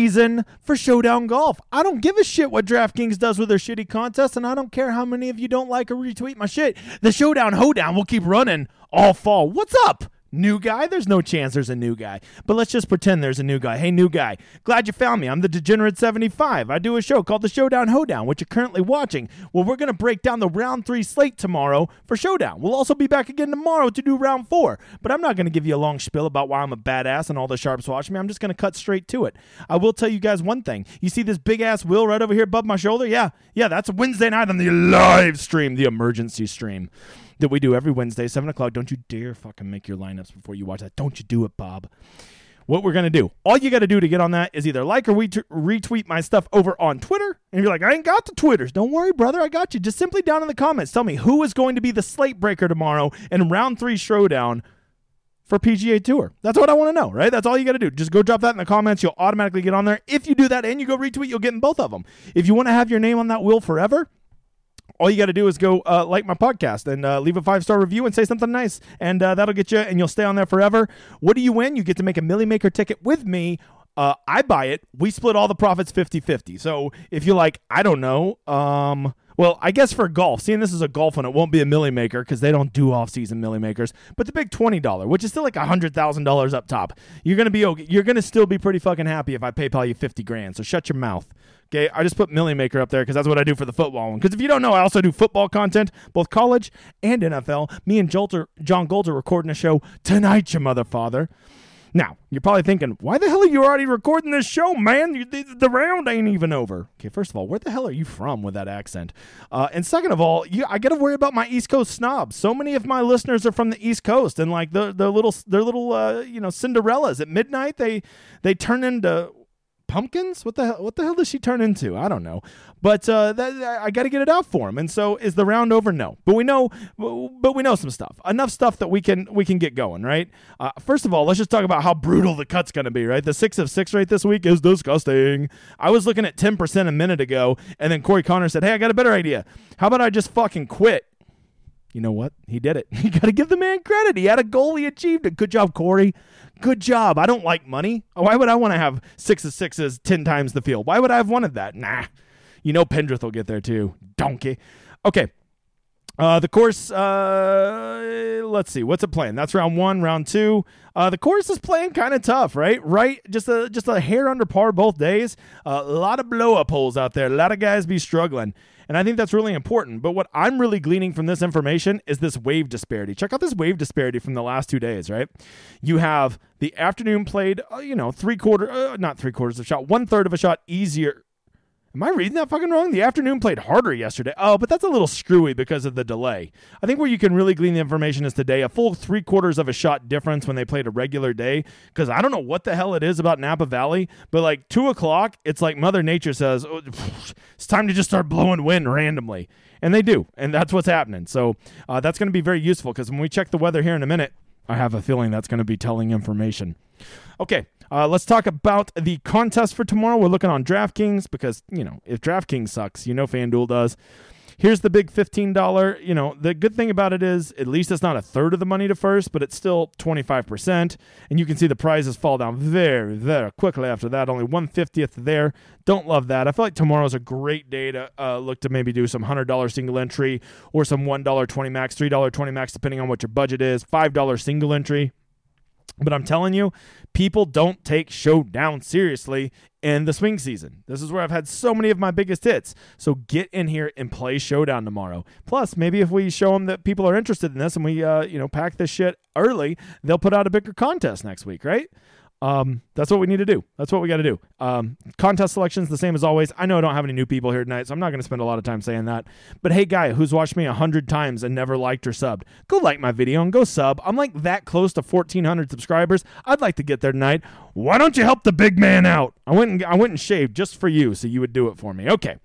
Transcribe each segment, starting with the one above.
Season for Showdown Golf. I don't give a shit what DraftKings does with their shitty contests, and I don't care how many of you don't like or retweet my shit. The Showdown Hoedown will keep running all fall. What's up? New guy? There's no chance there's a new guy. But let's just pretend there's a new guy. Hey, new guy. Glad you found me. I'm the Degenerate 75. I do a show called The Showdown Hoedown, which you're currently watching. Well, we're going to break down the round three slate tomorrow for Showdown. We'll also be back again tomorrow to do round four. But I'm not going to give you a long spiel about why I'm a badass and all the sharps watch me. I'm just going to cut straight to it. I will tell you guys one thing. You see this big ass wheel right over here above my shoulder? Yeah. Yeah, that's Wednesday night on the live stream, the emergency stream that we do every Wednesday, 7 o'clock. Don't you dare fucking make your lineups before you watch that. Don't you do it, Bob. What we're going to do, all you got to do to get on that is either like or retweet my stuff over on Twitter. And you're like, I ain't got the Twitters. Don't worry, brother. I got you. Just simply down in the comments, tell me who is going to be the slate breaker tomorrow in round three showdown for PGA Tour. That's what I want to know, right? That's all you got to do. Just go drop that in the comments. You'll automatically get on there. If you do that and you go retweet, you'll get in both of them. If you want to have your name on that wheel forever, all you got to do is go uh, like my podcast and uh, leave a five star review and say something nice, and uh, that'll get you, and you'll stay on there forever. What do you win? You get to make a Milly Maker ticket with me. Uh, I buy it. We split all the profits 50 50. So if you're like, I don't know, um, well, I guess for golf, seeing this is a golf one, it won't be a milli maker because they don't do off-season milli makers. But the big twenty dollar, which is still like hundred thousand dollars up top, you're gonna be okay. You're gonna still be pretty fucking happy if I PayPal you fifty grand. So shut your mouth. Okay, I just put Millie Maker up there because that's what I do for the football one. Because if you don't know, I also do football content, both college and NFL. Me and Jolter, John Golter recording a show tonight, you mother father. Now, you're probably thinking, why the hell are you already recording this show, man? The, the, round ain't even over. Okay, first of all, where the hell are you from with that accent? Uh, and second of all, you, I got to worry about my East Coast snobs. So many of my listeners are from the East Coast, and like the the little their little uh, you know Cinderellas at midnight, they they turn into pumpkins? What the hell? What the hell does she turn into? I don't know. But uh, that, I got to get it out for him. And so, is the round over? No. But we know, but we know some stuff. Enough stuff that we can we can get going. Right. Uh, first of all, let's just talk about how brutal the cut's going to be. Right. The six of six rate this week is disgusting. I was looking at ten percent a minute ago, and then Corey Connor said, "Hey, I got a better idea. How about I just fucking quit?" You know what? He did it. You got to give the man credit. He had a goal. He achieved it. Good job, Corey. Good job. I don't like money. Why would I want to have six of sixes 10 times the field? Why would I have wanted that? Nah. You know Pendrith will get there too. Donkey. Okay. Uh, the course, uh, let's see, what's it playing? That's round one, round two. Uh, the course is playing kind of tough, right? Right, just a just a hair under par both days. A lot of blow up holes out there. A lot of guys be struggling. And I think that's really important. But what I'm really gleaning from this information is this wave disparity. Check out this wave disparity from the last two days, right? You have the afternoon played, uh, you know, three quarter, uh, not three quarters of a shot, one third of a shot easier Am I reading that fucking wrong? The afternoon played harder yesterday. Oh, but that's a little screwy because of the delay. I think where you can really glean the information is today a full three quarters of a shot difference when they played a regular day. Because I don't know what the hell it is about Napa Valley, but like two o'clock, it's like Mother Nature says, oh, it's time to just start blowing wind randomly. And they do. And that's what's happening. So uh, that's going to be very useful because when we check the weather here in a minute, I have a feeling that's going to be telling information. Okay, uh, let's talk about the contest for tomorrow. We're looking on DraftKings because, you know, if DraftKings sucks, you know FanDuel does. Here's the big $15. You know, the good thing about it is at least it's not a third of the money to first, but it's still 25%. And you can see the prizes fall down very, very quickly after that. Only 150th there. Don't love that. I feel like tomorrow's a great day to uh, look to maybe do some $100 single entry or some $1 20 max, $3 20 max, depending on what your budget is, $5 single entry. But I'm telling you, people don't take Showdown seriously in the swing season. This is where I've had so many of my biggest hits. So get in here and play Showdown tomorrow. Plus, maybe if we show them that people are interested in this and we, uh, you know, pack this shit early, they'll put out a bigger contest next week, right? Um, that's what we need to do. That's what we got to do. Um, contest selections the same as always. I know I don't have any new people here tonight, so I'm not going to spend a lot of time saying that. But hey, guy who's watched me a hundred times and never liked or subbed, go like my video and go sub. I'm like that close to 1,400 subscribers. I'd like to get there tonight. Why don't you help the big man out? I went and I went and shaved just for you, so you would do it for me. Okay,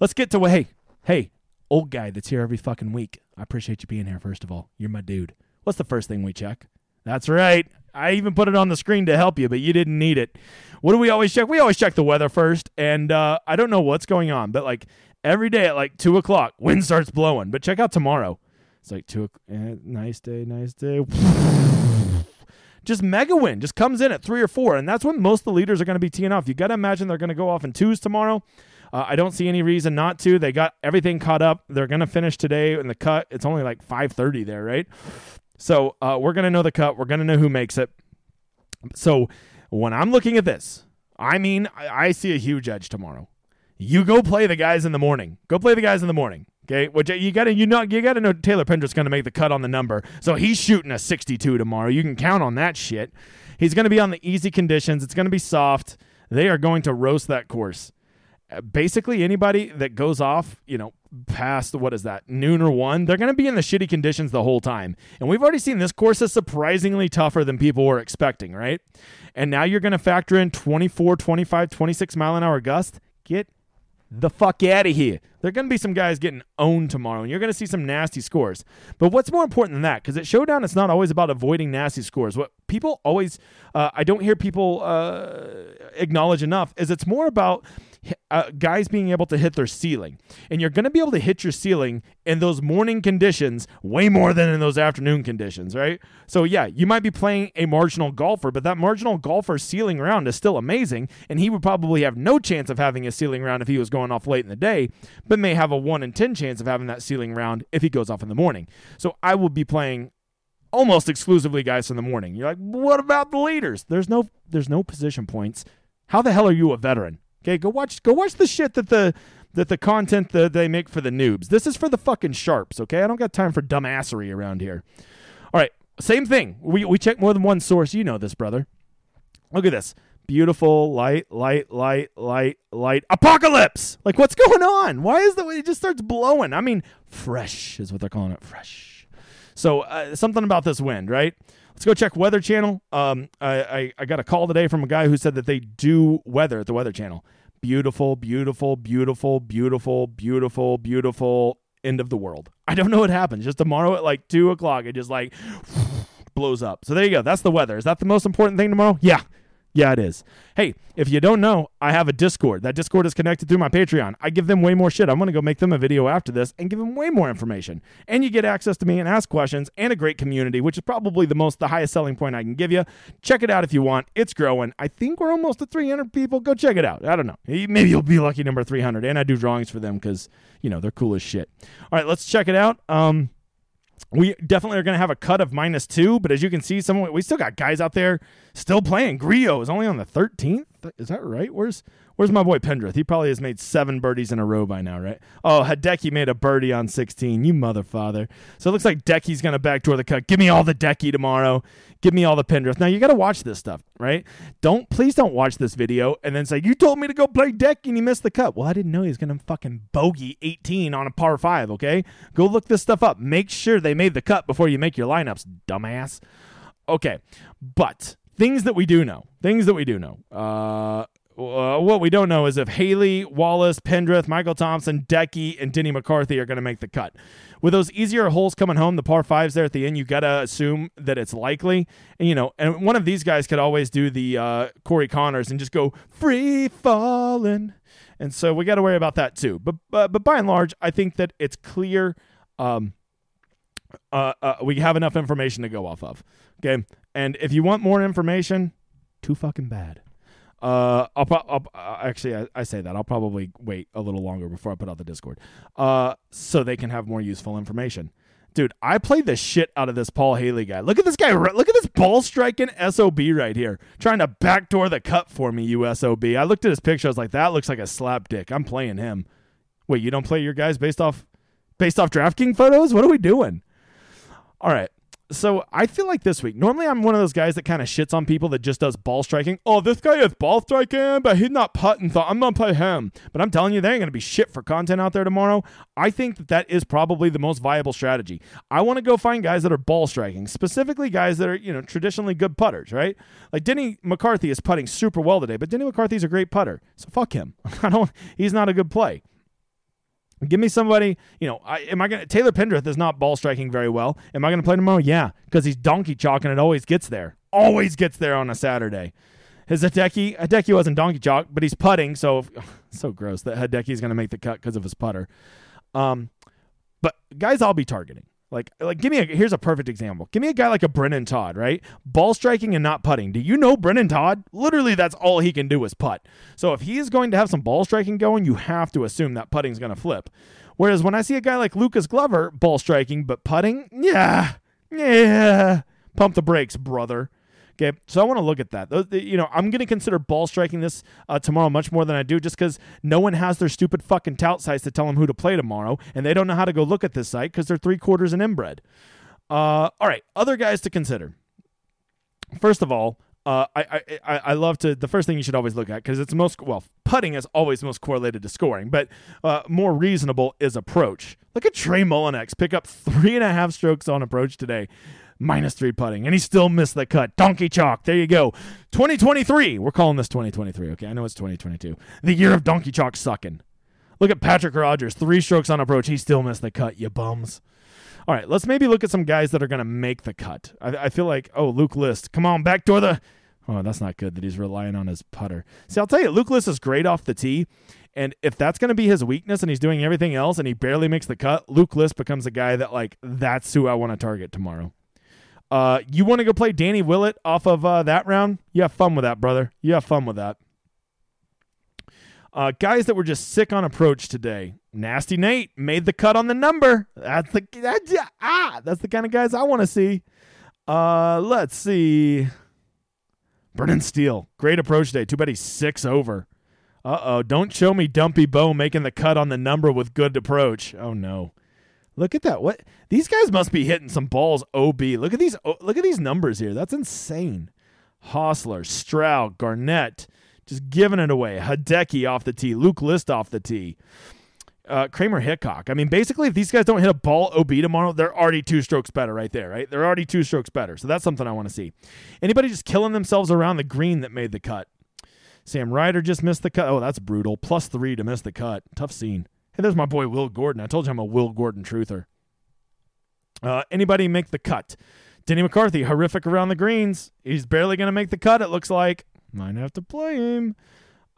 let's get to. Hey, hey, old guy that's here every fucking week. I appreciate you being here. First of all, you're my dude. What's the first thing we check? That's right. I even put it on the screen to help you, but you didn't need it. What do we always check? We always check the weather first, and uh, I don't know what's going on, but like every day at like two o'clock, wind starts blowing. But check out tomorrow. It's like two. Eh, nice day, nice day. just mega win, just comes in at three or four, and that's when most of the leaders are going to be teeing off. You got to imagine they're going to go off in twos tomorrow. Uh, I don't see any reason not to. They got everything caught up. They're going to finish today in the cut. It's only like 5:30 there, right? So uh, we're going to know the cut. We're going to know who makes it. So when I'm looking at this, I mean, I, I see a huge edge tomorrow. You go play the guys in the morning. Go play the guys in the morning. Okay, which you gotta you know you gotta know Taylor Pendrith's gonna make the cut on the number, so he's shooting a 62 tomorrow. You can count on that shit. He's gonna be on the easy conditions. It's gonna be soft. They are going to roast that course. Uh, basically, anybody that goes off, you know, past what is that noon or one, they're gonna be in the shitty conditions the whole time. And we've already seen this course is surprisingly tougher than people were expecting, right? And now you're gonna factor in 24, 25, 26 mile an hour gust. Get the fuck out of here. There are going to be some guys getting owned tomorrow, and you're going to see some nasty scores. But what's more important than that? Because at Showdown, it's not always about avoiding nasty scores. What people always, uh, I don't hear people uh, acknowledge enough, is it's more about uh, guys being able to hit their ceiling. And you're going to be able to hit your ceiling in those morning conditions way more than in those afternoon conditions, right? So, yeah, you might be playing a marginal golfer, but that marginal golfer's ceiling round is still amazing. And he would probably have no chance of having a ceiling round if he was going off late in the day, but may have a 1 in 10 chance of having that ceiling round if he goes off in the morning. So, I will be playing almost exclusively guys in the morning. You're like, what about the leaders? There's no there's no position points. How the hell are you a veteran? Okay, go watch go watch the shit that the that the content that they make for the noobs. This is for the fucking sharps, okay? I don't got time for dumbassery around here. All right, same thing. We we check more than one source. You know this, brother. Look at this. Beautiful light, light, light, light, light. Apocalypse! Like, what's going on? Why is the it just starts blowing? I mean, fresh is what they're calling it. Fresh. So uh, something about this wind, right? Let's go check Weather Channel. Um, I, I, I got a call today from a guy who said that they do weather at the Weather Channel. Beautiful, beautiful, beautiful, beautiful, beautiful, beautiful. End of the world. I don't know what happens. Just tomorrow at like two o'clock, it just like blows up. So there you go. That's the weather. Is that the most important thing tomorrow? Yeah. Yeah, it is. Hey, if you don't know, I have a Discord. That Discord is connected through my Patreon. I give them way more shit. I'm going to go make them a video after this and give them way more information. And you get access to me and ask questions and a great community, which is probably the most the highest selling point I can give you. Check it out if you want. It's growing. I think we're almost at 300 people. Go check it out. I don't know. Maybe you'll be lucky number 300. And I do drawings for them cuz, you know, they're cool as shit. All right, let's check it out. Um we definitely are going to have a cut of minus two, but as you can see, some we still got guys out there still playing. Grillo is only on the 13th. Is that right? Where's Where's my boy Pendrith? He probably has made seven birdies in a row by now, right? Oh, Hideki made a birdie on 16. You mother father. So it looks like Decky's going to backdoor the cut. Give me all the Decky tomorrow. Give me all the Pendrith. Now you got to watch this stuff, right? Don't please don't watch this video and then say you told me to go play Decky and he missed the cut. Well, I didn't know he was going to fucking bogey 18 on a par five. Okay, go look this stuff up. Make sure they made the cut before you make your lineups, dumbass. Okay, but things that we do know. Things that we do know. Uh, uh, what we don't know is if Haley, Wallace, Pendrith, Michael Thompson, Decky, and Denny McCarthy are going to make the cut. With those easier holes coming home, the par fives there at the end, you got to assume that it's likely. And, you know, and one of these guys could always do the uh, Corey Conners and just go free falling. And so we got to worry about that too. But, but, but by and large, I think that it's clear. Um, uh, uh, we have enough information to go off of. Okay. And if you want more information, too fucking bad. Uh, I'll, pro- I'll uh, actually I, I, say that I'll probably wait a little longer before I put out the Discord, uh, so they can have more useful information. Dude, I played the shit out of this Paul Haley guy. Look at this guy. Look at this ball striking sob right here, trying to backdoor the cut for me. You sob. I looked at his picture. I was like, that looks like a slap dick. I'm playing him. Wait, you don't play your guys based off based off DraftKings photos? What are we doing? All right so I feel like this week, normally I'm one of those guys that kind of shits on people that just does ball striking. Oh, this guy is ball striking, but he's not putting. So I'm gonna play him. But I'm telling you, there ain't gonna be shit for content out there tomorrow. I think that that is probably the most viable strategy. I want to go find guys that are ball striking, specifically guys that are you know traditionally good putters, right? Like Denny McCarthy is putting super well today, but Denny McCarthy's a great putter, so fuck him. I don't. He's not a good play. Give me somebody, you know, I, am I going to, Taylor Pendrith is not ball striking very well. Am I going to play tomorrow? Yeah, because he's donkey chalk and it always gets there. Always gets there on a Saturday. His Hideki, Hideki wasn't donkey chalk, but he's putting, so so gross that Hideki is going to make the cut because of his putter. Um, but guys, I'll be targeting. Like, like, give me a here's a perfect example. Give me a guy like a Brendon Todd, right? Ball striking and not putting. Do you know Brendon Todd? Literally, that's all he can do is putt. So if he is going to have some ball striking going, you have to assume that putting's going to flip. Whereas when I see a guy like Lucas Glover ball striking but putting, yeah, yeah, pump the brakes, brother. Okay, so I want to look at that. You know, I'm going to consider ball striking this uh, tomorrow much more than I do, just because no one has their stupid fucking tout sites to tell them who to play tomorrow, and they don't know how to go look at this site because they're three quarters and inbred. Uh, all right, other guys to consider. First of all, uh, I, I I love to the first thing you should always look at because it's most well putting is always most correlated to scoring, but uh, more reasonable is approach. Look at Trey Mullinax pick up three and a half strokes on approach today minus three putting, and he still missed the cut. Donkey chalk. There you go. 2023. We're calling this 2023. Okay, I know it's 2022. The year of donkey chalk sucking. Look at Patrick Rodgers. Three strokes on approach. He still missed the cut. You bums. All right, let's maybe look at some guys that are going to make the cut. I, I, feel like, oh, Luke List. Come on, backdoor the. Oh, that's not good that he's relying on his putter. See, I'll tell you, Luke List is great off the tee. And if that's going to be his weakness and he's doing everything else and he barely makes the cut, Luke List becomes a guy that, like, that's who I want to target tomorrow. Uh, you want to go play Danny Willett off of uh, that round? You have fun with that, brother. You have fun with that. Uh, guys that were just sick on approach today. Nasty Nate made the cut on the number. That's the that's, ah, that's the kind of guys I want to see. Uh, let's see. Brendan Steele, great approach today. Too bad he's six over. Uh oh, don't show me Dumpy Bo making the cut on the number with good approach. Oh no. Look at that. What these guys must be hitting some balls. Ob. Look at these. Look at these numbers here. That's insane. Hossler, Stroud, Garnett, just giving it away. Hideki off the tee. Luke List off the tee. Uh, Kramer Hickok. I mean, basically, if these guys don't hit a ball OB tomorrow, they're already two strokes better right there, right? They're already two strokes better. So that's something I want to see. Anybody just killing themselves around the green that made the cut? Sam Ryder just missed the cut. Oh, that's brutal. Plus three to miss the cut. Tough scene. Hey, there's my boy Will Gordon. I told you I'm a Will Gordon truther. Uh, anybody make the cut? Denny McCarthy, horrific around the greens. He's barely going to make the cut, it looks like. Might have to play him.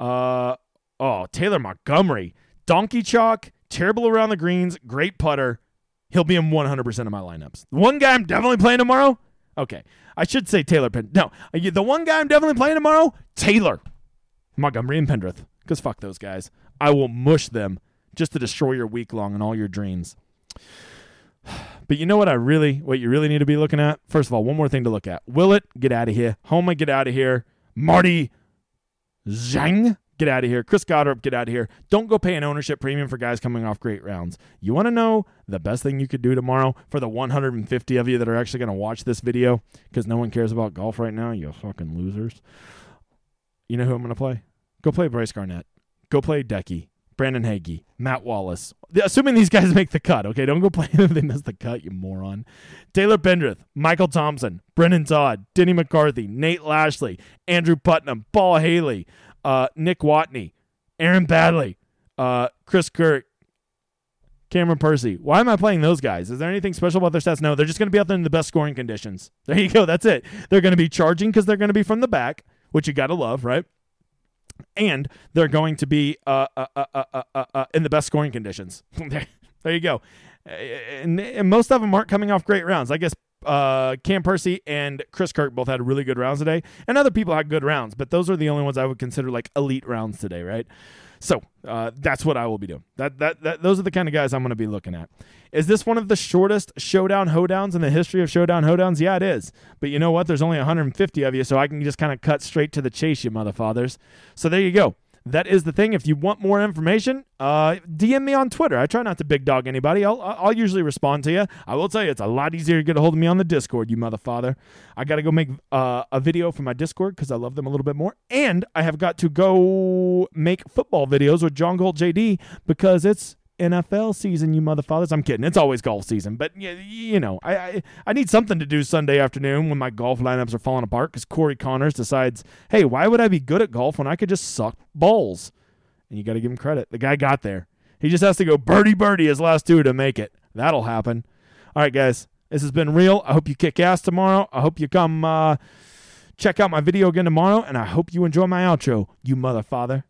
Uh, oh, Taylor Montgomery. Donkey chalk, terrible around the greens, great putter. He'll be in 100% of my lineups. The one guy I'm definitely playing tomorrow. Okay. I should say Taylor Pen. No, the one guy I'm definitely playing tomorrow, Taylor. Montgomery and Pendrith. Because fuck those guys. I will mush them just to destroy your week long and all your dreams. But you know what I really what you really need to be looking at? First of all, one more thing to look at. Will it get out of here. Homa, get out of here. Marty Zhang, get out of here. Chris Goddard, get out of here. Don't go pay an ownership premium for guys coming off great rounds. You want to know the best thing you could do tomorrow for the 150 of you that are actually going to watch this video because no one cares about golf right now, you fucking losers. You know who I'm going to play? Go play Bryce Garnett. Go play Decky. Brandon Hagy, Matt Wallace. Assuming these guys make the cut, okay? Don't go play them if they miss the cut, you moron. Taylor Pendrith, Michael Thompson, Brendon Todd, Denny McCarthy, Nate Lashley, Andrew Putnam, Paul Haley, uh, Nick Watney, Aaron Baddeley, uh, Chris Kirk, Cameron Percy. Why am I playing those guys? Is there anything special about their stats? No, they're just going to be out there in the best scoring conditions. There you go. That's it. They're going to be charging because they're going to be from the back, which you got to love, right? And they're going to be uh, uh, uh, in the best scoring conditions. there, you go. And, and, most of them aren't coming off great rounds. I guess Cam Percy and Chris Kirk both had really good rounds today, and other people had good rounds, but those are the only ones I would consider like elite rounds today, right? So uh, that's what I will be doing. That, that that those are the kind of guys I'm going to be looking at. Is this one of the shortest showdown hoedowns in the history of showdown hoedowns? Yeah, it is. But you know what? There's only 150 of you, so I can just kind of cut straight to the chase, you motherfathers. So there you go that is the thing. If you want more information, uh, DM me on Twitter. I try not to big dog anybody. I'll, I'll usually respond to you. I will tell you, it's a lot easier to get a hold of me on the Discord, you motherfather. I got to go make uh, a video for my Discord because I love them a little bit more. And I have got to go make football videos with John Gold JD because it's NFL season, you motherfuckers. I'm kidding. It's always golf season, but you, you know, I, I, I need something to do Sunday afternoon when my golf lineups are falling apart because Corey Conners decides, hey, why would I be good at golf when I could just suck balls? And you got to give him credit. The guy got there. He just has to go birdie birdie his last two to make it. That'll happen. All right, guys. This has been real. I hope you kick ass tomorrow. I hope you come uh, check out my video again tomorrow, and I hope you enjoy my outro, you motherfather.